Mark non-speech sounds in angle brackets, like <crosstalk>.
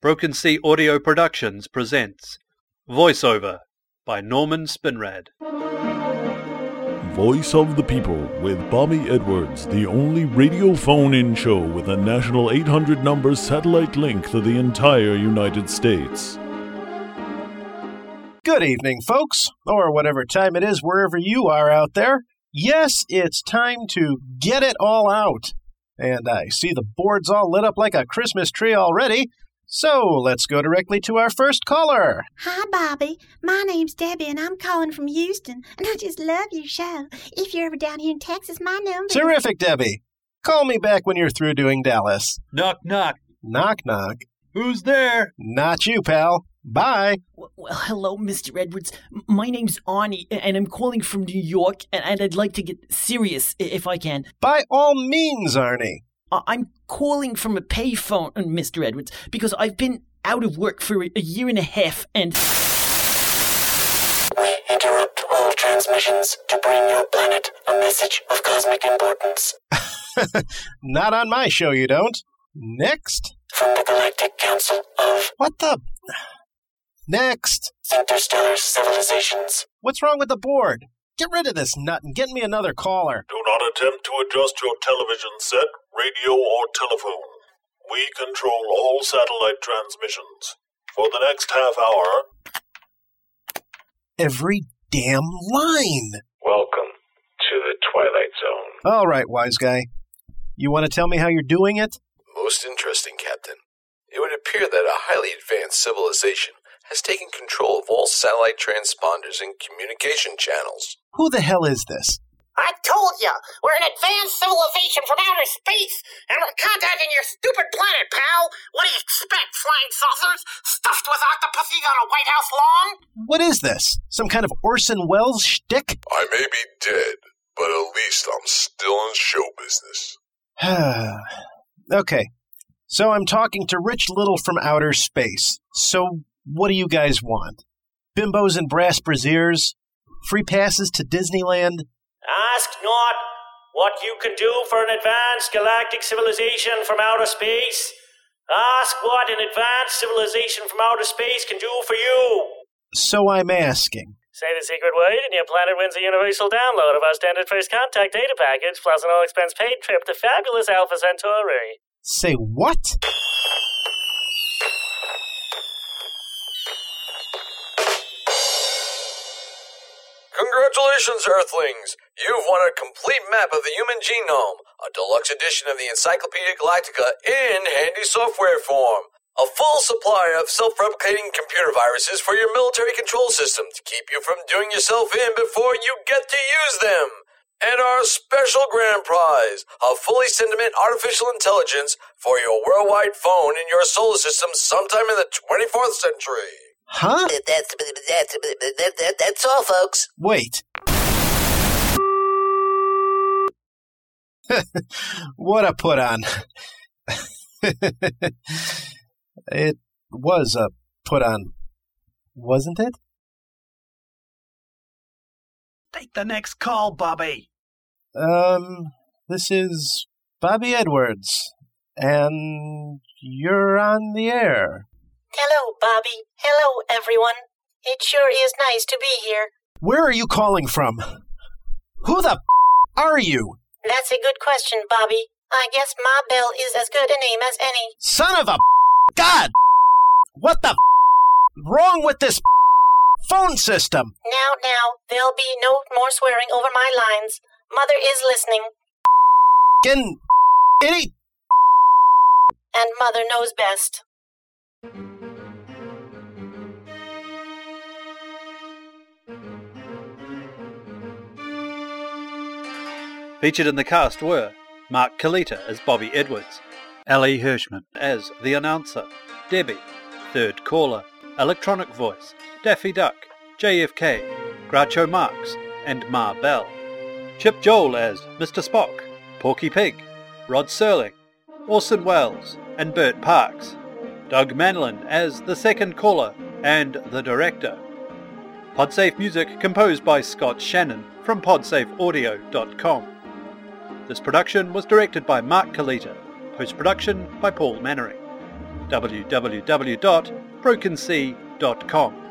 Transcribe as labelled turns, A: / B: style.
A: Broken Sea Audio Productions presents Voiceover by Norman Spinrad.
B: Voice of the People with Bobby Edwards, the only radio phone in show with a national 800 number satellite link to the entire United States.
C: Good evening, folks, or whatever time it is wherever you are out there. Yes, it's time to get it all out. And I see the boards all lit up like a Christmas tree already. So let's go directly to our first caller.
D: Hi, Bobby. My name's Debbie, and I'm calling from Houston. And I just love your show. If you're ever down here in Texas, my number.
C: Terrific, Debbie. Call me back when you're through doing Dallas.
A: Knock, knock.
C: Knock, knock.
A: Who's there?
C: Not you, pal. Bye.
E: Well, hello, Mr. Edwards. My name's Arnie, and I'm calling from New York, and, and I'd like to get serious if I can.
C: By all means, Arnie.
E: Uh, I'm calling from a payphone, uh, Mr. Edwards, because I've been out of work for a, a year and a half, and
F: We interrupt all transmissions to bring your planet a message of cosmic importance. <laughs>
C: Not on my show, you don't. Next.
F: From the Galactic Council of
C: What the? Next.
F: Interstellar Civilizations.
C: What's wrong with the board? Get rid of this nut and get me another caller.
G: Do not attempt to adjust your television set, radio, or telephone. We control all satellite transmissions. For the next half hour,
C: Every damn line.
H: Welcome to the Twilight Zone.
C: All right, wise guy. You want to tell me how you're doing it?
I: Most interesting, Captain. It would appear that a highly advanced civilization has taken control of all satellite transponders and communication channels.
C: Who the hell is this?
J: I told you, we're an advanced civilization from outer space, and we're contacting your stupid planet, pal. What do you expect, flying saucers stuffed with octopuses on a White House lawn?
C: What is this? Some kind of Orson Welles shtick?
I: I may be dead, but at least I'm still in show business. <sighs>
C: okay, so I'm talking to Rich Little from outer space. So, what do you guys want? Bimbos and brass braziers? Free passes to Disneyland?
K: Ask not what you can do for an advanced galactic civilization from outer space. Ask what an advanced civilization from outer space can do for you.
C: So I'm asking.
K: Say the secret word, and your planet wins a universal download of our standard first contact data package, plus an all expense paid trip to fabulous Alpha Centauri.
C: Say what?
I: Congratulations, Earthlings! You've won a complete map of the human genome, a deluxe edition of the Encyclopedia Galactica in handy software form, a full supply of self replicating computer viruses for your military control system to keep you from doing yourself in before you get to use them, and our special grand prize, a fully sentient artificial intelligence for your worldwide phone in your solar system sometime in the 24th century.
C: Huh?
F: That's, that's, that, that, that's all, folks.
C: Wait. <laughs> what a put on. <laughs> it was a put on, wasn't it?
A: Take the next call, Bobby.
C: Um, this is Bobby Edwards, and you're on the air.
D: Hello, Bobby. Hello, everyone. It sure is nice to be here.
C: Where are you calling from? Who the f- are you?
D: That's a good question, Bobby. I guess Ma Bell is as good a name as any.
C: Son of a God! What the f- wrong with this phone system?
D: Now, now, there'll be no more swearing over my lines. Mother is listening,
C: Fucking idiot!
D: and Mother knows best.
A: Featured in the cast were Mark Kalita as Bobby Edwards, Elie Herschman as the announcer, Debbie, third caller, electronic voice, Daffy Duck, JFK, Groucho Marx, and Ma Bell. Chip Joel as Mr. Spock, Porky Pig, Rod Serling, Orson Welles, and Bert Parks. Doug Manllen as the second caller and the director. Podsafe music composed by Scott Shannon from podsafeaudio.com. This production was directed by Mark Kalita, post production by Paul Mannering. www.brokensea.com.